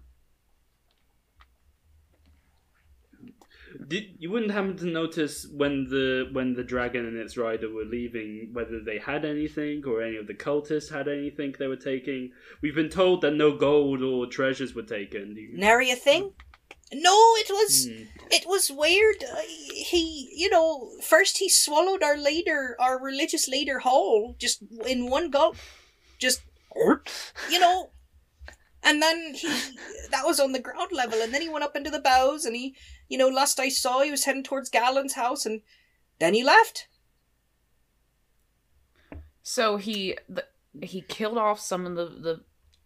Speaker 1: Did you wouldn't happen to notice when the when the dragon and its rider were leaving whether they had anything or any of the cultists had anything they were taking? We've been told that no gold or treasures were taken. You-
Speaker 2: Nary a thing. No, it was
Speaker 1: Hmm.
Speaker 2: it was weird. Uh, he, you know, first he swallowed our leader, our religious leader, whole, just in one gulp, just, you know, and then he that was on the ground level, and then he went up into the boughs, and he, you know, last I saw, he was heading towards Galen's house, and then he left.
Speaker 4: So he the, he killed off some of the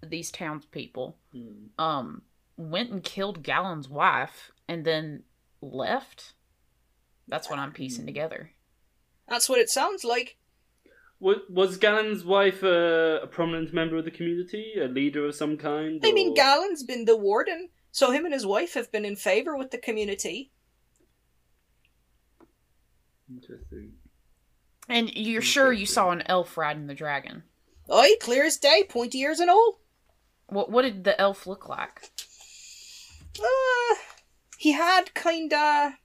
Speaker 4: the these townspeople.
Speaker 1: Hmm.
Speaker 4: Um, went and killed Galen's wife, and then left. That's what I'm piecing together.
Speaker 2: That's what it sounds like.
Speaker 1: Was, was Galen's wife a, a prominent member of the community, a leader of some kind?
Speaker 2: I mean,
Speaker 1: or-
Speaker 2: Galen's been the warden, so him and his wife have been in favor with the community.
Speaker 1: Interesting.
Speaker 4: And you're sure you saw an elf riding the dragon?
Speaker 2: Aye, clear as day, pointy ears and all.
Speaker 4: What what did the elf look like?
Speaker 2: Uh, he had kinda.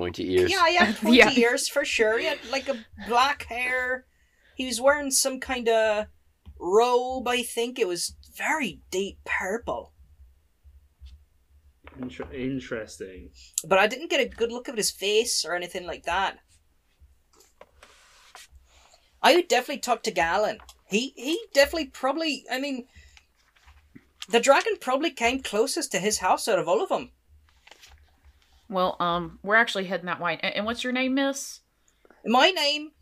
Speaker 3: Pointy ears.
Speaker 2: Yeah, he had pointy
Speaker 4: Yeah.
Speaker 2: ears for sure. He had like a black hair. He was wearing some kind of robe, I think. It was very deep purple.
Speaker 1: Inter- interesting.
Speaker 2: But I didn't get a good look at his face or anything like that. I would definitely talk to Galen. He he definitely probably I mean the dragon probably came closest to his house out of all of them.
Speaker 4: Well, um, we're actually heading that way. And, and what's your name, Miss?
Speaker 2: My name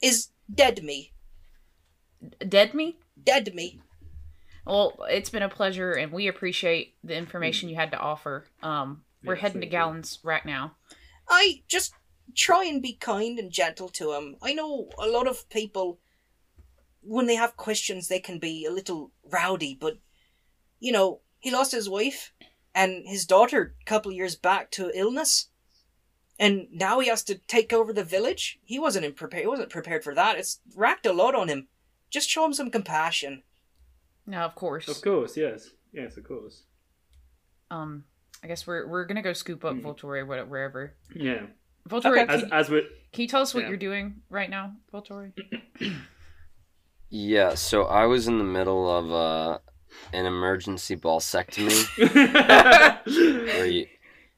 Speaker 2: is Dead Me.
Speaker 4: Dead Me?
Speaker 2: Dead Me.
Speaker 4: Well, it's been a pleasure, and we appreciate the information you had to offer. Um, we're
Speaker 1: Yes,
Speaker 4: heading to
Speaker 1: thank you.
Speaker 4: Galen's right now.
Speaker 2: I just try and be kind and gentle to him. I know a lot of people, when they have questions, they can be a little rowdy, but, you know, he lost his wife and his daughter a couple of years back to illness. And now he has to take over the village. He wasn't in prepared. He wasn't prepared for that. It's racked a lot on him. Just show him some compassion.
Speaker 4: No, of course.
Speaker 1: Of course, yes. Yes, of course.
Speaker 4: Um, I guess we're we're gonna go scoop up
Speaker 1: Mm.
Speaker 4: Voltore wherever.
Speaker 1: Yeah.
Speaker 4: Voltore,
Speaker 1: As,
Speaker 4: can,
Speaker 1: as we
Speaker 4: can you tell us what
Speaker 1: yeah.
Speaker 4: you're doing right now, Voltore?
Speaker 3: Yeah, so I was in the middle of uh, an emergency balsectomy where you,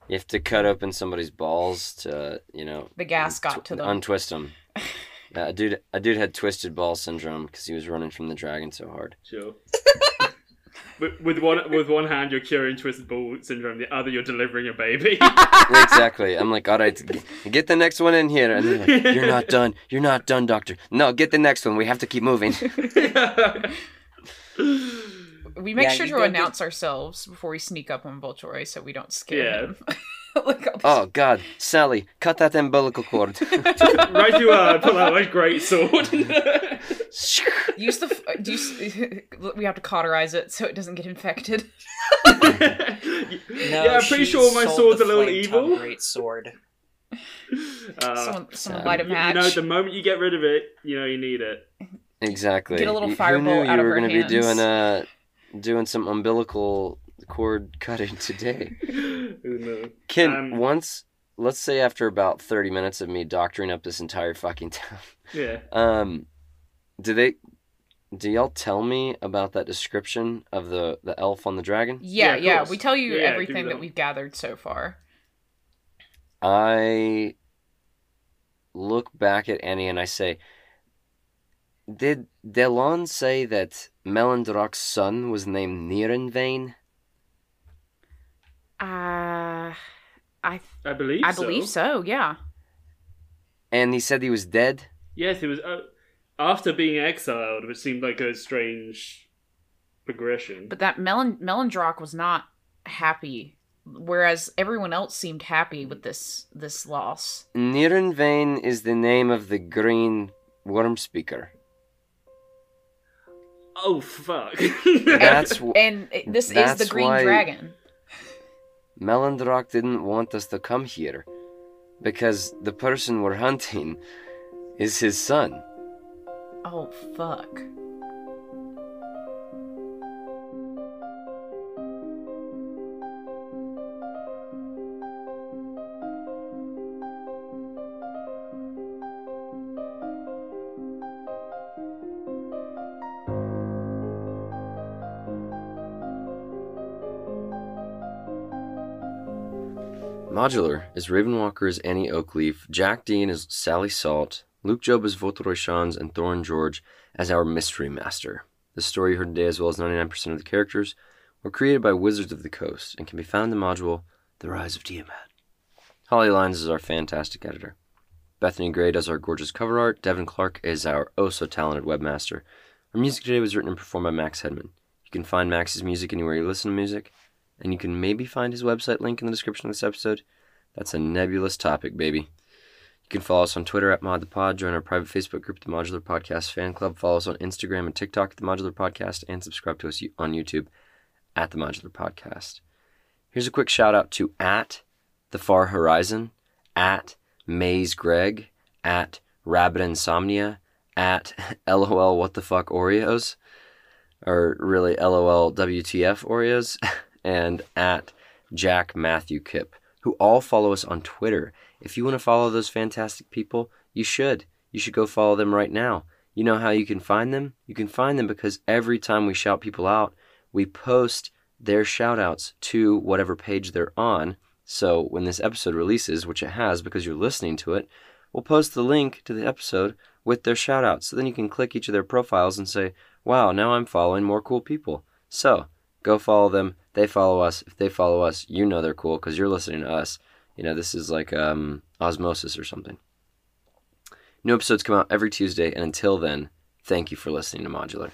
Speaker 3: You have to cut open somebody's balls to, you know,
Speaker 4: The gas got to them.
Speaker 3: untwist them. Yeah, a dude, a dude had twisted ball syndrome because he was running from the dragon so hard.
Speaker 1: Sure. with, with one with one hand, you're curing twisted ball syndrome. The other, you're delivering a baby.
Speaker 3: exactly. I'm like, all right, get the next one in here. And they're like, you're not done. You're not done, doctor. No, get the next one. We have to keep moving.
Speaker 4: We make
Speaker 2: Yeah,
Speaker 4: sure to
Speaker 2: go
Speaker 4: announce ourselves before we sneak up on Volturi so we don't scare
Speaker 1: Yeah.
Speaker 4: him. like,
Speaker 3: Oh God, Sally, cut that umbilical cord.
Speaker 1: right, you are. Pull out my great sword.
Speaker 4: Use the. f- Do you, s- we have to cauterize it so it doesn't get infected.
Speaker 2: No,
Speaker 1: yeah, I'm pretty
Speaker 2: she
Speaker 1: sure my sword's
Speaker 2: the
Speaker 1: a little evil.
Speaker 2: Great sword.
Speaker 1: Uh,
Speaker 4: someone someone
Speaker 3: sad.
Speaker 4: light a match.
Speaker 1: you know, the moment you get rid of it, you know you need it.
Speaker 3: exactly.
Speaker 4: Get a little
Speaker 3: You-
Speaker 4: firebolt
Speaker 3: Who knew you
Speaker 4: out of
Speaker 3: were
Speaker 4: her
Speaker 3: gonna be
Speaker 4: hands.
Speaker 3: doing uh doing some umbilical cord cutting today?
Speaker 1: Who knows?
Speaker 3: Can
Speaker 1: Um,
Speaker 3: once, let's say after about thirty minutes of me doctoring up this entire fucking town,
Speaker 1: Yeah.
Speaker 3: um, do they? Do y'all tell me about that description of the the elf on the dragon?
Speaker 4: yeah,
Speaker 1: Yeah,
Speaker 4: yeah. We tell you
Speaker 1: Yeah, yeah,
Speaker 4: everything
Speaker 1: do
Speaker 4: that
Speaker 1: that.
Speaker 4: we've gathered so far.
Speaker 3: I look back at Annie and I say, Did Delaan say that Melandrach's son was named Neronvain?
Speaker 4: Uh, I
Speaker 1: I believe.
Speaker 4: I
Speaker 1: so.
Speaker 4: believe so. Yeah.
Speaker 3: And he said he was dead?
Speaker 1: Yes, he was uh, after being exiled, which seemed like a strange progression.
Speaker 4: But that Melon Melandrach was not happy, whereas everyone else seemed happy with this this loss.
Speaker 3: Neronvain is the name of the green Wyrmspeaker.
Speaker 1: Oh fuck!
Speaker 3: That's wh-
Speaker 4: And it- this is the Green
Speaker 3: why-
Speaker 4: Dragon.
Speaker 3: Melandrach didn't want us to come here because the person we're hunting is his son.
Speaker 4: Oh fuck.
Speaker 3: Modular is Ravenwalker as Annie Oakleaf, Jack Dean as Sally Salt, Luke Job as Voteroy Shans, and Thorin George as our Mystery Master. The story you heard today, as well as 99% of the characters, were created by Wizards of the Coast and can be found in the module The Rise of Tiamat. Holly Lyons is our fantastic editor. Bethany Gray does our gorgeous cover art. Devin Clark is our oh so talented webmaster. Our music today was written and performed by Max Hedman. You can find Max's music anywhere you listen to music, and you can maybe find his website link in the description of this episode. That's a nebulous topic, baby. You can follow us on Twitter at Mod the Pod, join our private Facebook group, The Modular Podcast Fan Club, follow us on Instagram and TikTok at The Modular Podcast, and subscribe to us on YouTube at The Modular Podcast. Here's a quick shout out to at The Far Horizon, at Maze Greg, at Rabbit Insomnia, at LOL What the Fuck Oreos, or really LOL WTF Oreos, and at Jack Matthew Kip, who all follow us on Twitter. If you want to follow those fantastic people, you should. You should go follow them right now. You know how you can find them? You can find them because every time we shout people out, we post their shout outs to whatever page they're on. So when this episode releases, which it has because you're listening to it, we'll post the link to the episode with their shout outs. So then you can click each of their profiles and say, wow, now I'm following more cool people. So go follow them. They follow us. If they follow us, you know they're cool because you're listening to us. You know, this is like um, osmosis or something. New episodes come out every Tuesday, and until then, thank you for listening to Modular.